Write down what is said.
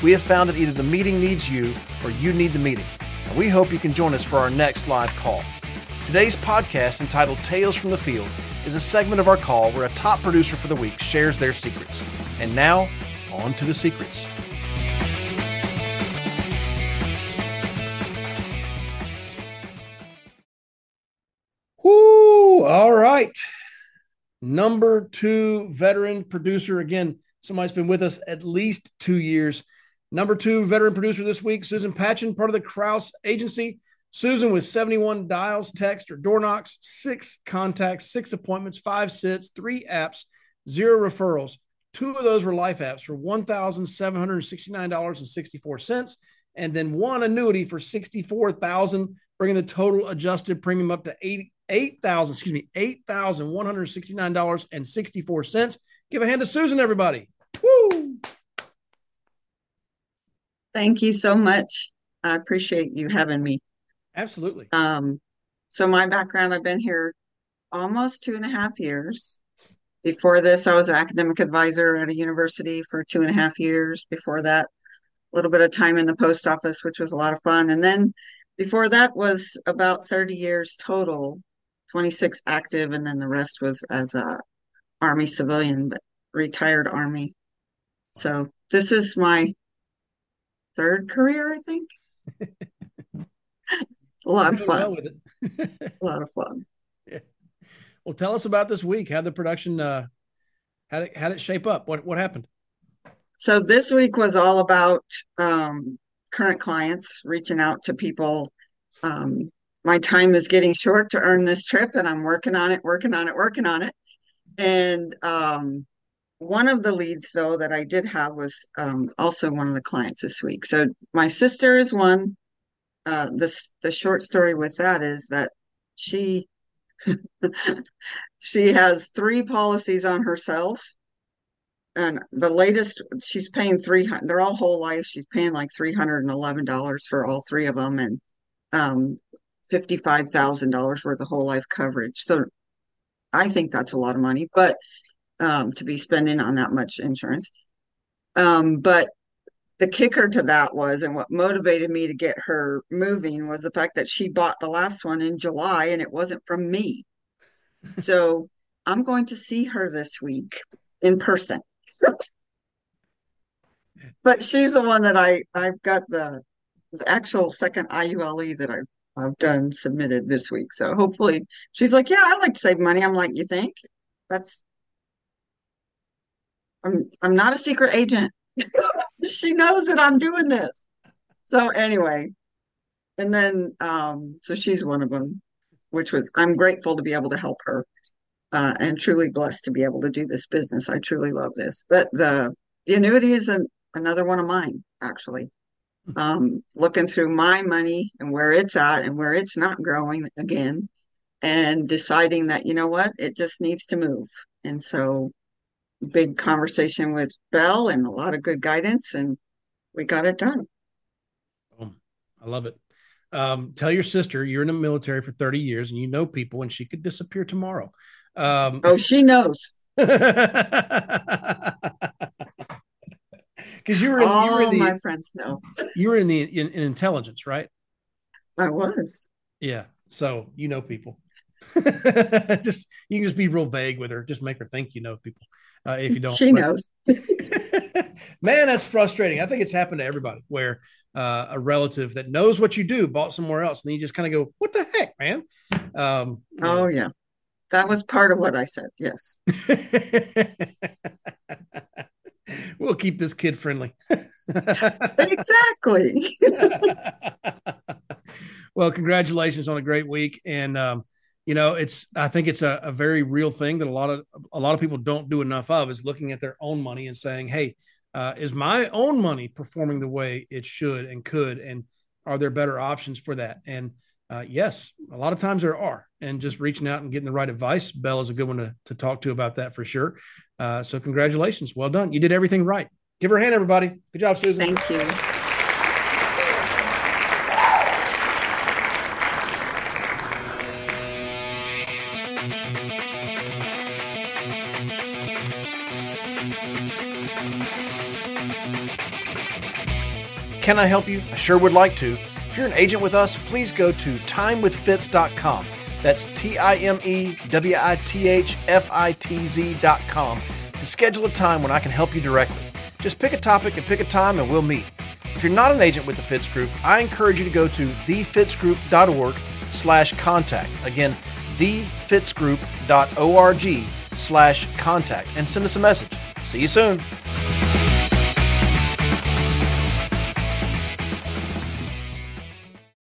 We have found that either the meeting needs you or you need the meeting, and we hope you can join us for our next live call. Today's podcast, entitled Tales from the Field, is a segment of our call where a top producer for the week shares their secrets. And now, on to the secrets. Whoo! All right. Number two veteran producer. Again, somebody's been with us at least two years. Number two veteran producer this week, Susan Patchen, part of the Kraus Agency. Susan with 71 dials, text, or door knocks, six contacts, six appointments, five sits, three apps, zero referrals. Two of those were life apps for $1,769.64, and then one annuity for 64,000, bringing the total adjusted premium up to 88,000, excuse me, $8,169.64. Give a hand to Susan, everybody. Woo! Thank you so much. I appreciate you having me. Absolutely. Um, so my background, I've been here almost two and a half years. Before this, I was an academic advisor at a university for two and a half years. Before that, a little bit of time in the post office, which was a lot of fun. And then before that was about 30 years total, 26 active, and then the rest was as a Army civilian, but retired Army. So this is my third career, I think. a lot of fun. Well a lot of fun. Yeah. Well, tell us about this week. How the production uh how did how did it shape up? What what happened? So this week was all about um current clients reaching out to people. Um my time is getting short to earn this trip and I'm working on it, working on it, working on it. And um one of the leads though that I did have was um, also one of the clients this week. So my sister is one. Uh, the the short story with that is that she she has three policies on herself. And the latest she's paying 300 they're all whole life. She's paying like $311 for all three of them and um $55,000 worth of whole life coverage. So i think that's a lot of money but um to be spending on that much insurance um but the kicker to that was, and what motivated me to get her moving was the fact that she bought the last one in July and it wasn't from me. so I'm going to see her this week in person. but she's the one that I I've got the, the actual second IUL that I've I've done submitted this week. So hopefully she's like, yeah, I like to save money. I'm like, you think? That's I'm I'm not a secret agent. she knows that I'm doing this. So anyway, and then um, so she's one of them, which was I'm grateful to be able to help her, uh, and truly blessed to be able to do this business. I truly love this. But the the annuity is an, another one of mine actually. Um, looking through my money and where it's at and where it's not growing again, and deciding that you know what, it just needs to move. And so big conversation with Bell and a lot of good guidance, and we got it done. Oh, I love it. Um, tell your sister you're in the military for 30 years and you know people, and she could disappear tomorrow. Um, oh, she knows. Because you were in, all you were in the, my friends know you were in the in, in intelligence, right? I was. Yeah, so you know people. just you can just be real vague with her. Just make her think you know people. Uh, if you don't, she knows. Man, that's frustrating. I think it's happened to everybody where uh, a relative that knows what you do bought somewhere else, and then you just kind of go, "What the heck, man?" Um, oh know. yeah, that was part of what I said. Yes. we'll keep this kid friendly. exactly. well, congratulations on a great week, and um, you know it's i think it's a, a, very real thing that a lot of a lot of people don't do enough of is looking at their own money and saying hey uh, is my own money performing the way it should and could and are there better options for that? And uh, yes, a lot of times there are. And just reaching out and getting the right advice. Bell is a good one to, to talk to about that for sure. Uh, so, congratulations. Well done. You did everything right. Give her a hand, everybody. Good job, Susan. Thank you. Can I help you? I sure would like to. If you're an agent with us, please go to timewithfitz.com. That's T I M E W I T H F I T Z.com to schedule a time when I can help you directly. Just pick a topic and pick a time and we'll meet. If you're not an agent with the Fitz Group, I encourage you to go to thefitzgroup.org slash contact. Again, thefitzgroup.org slash contact and send us a message. See you soon.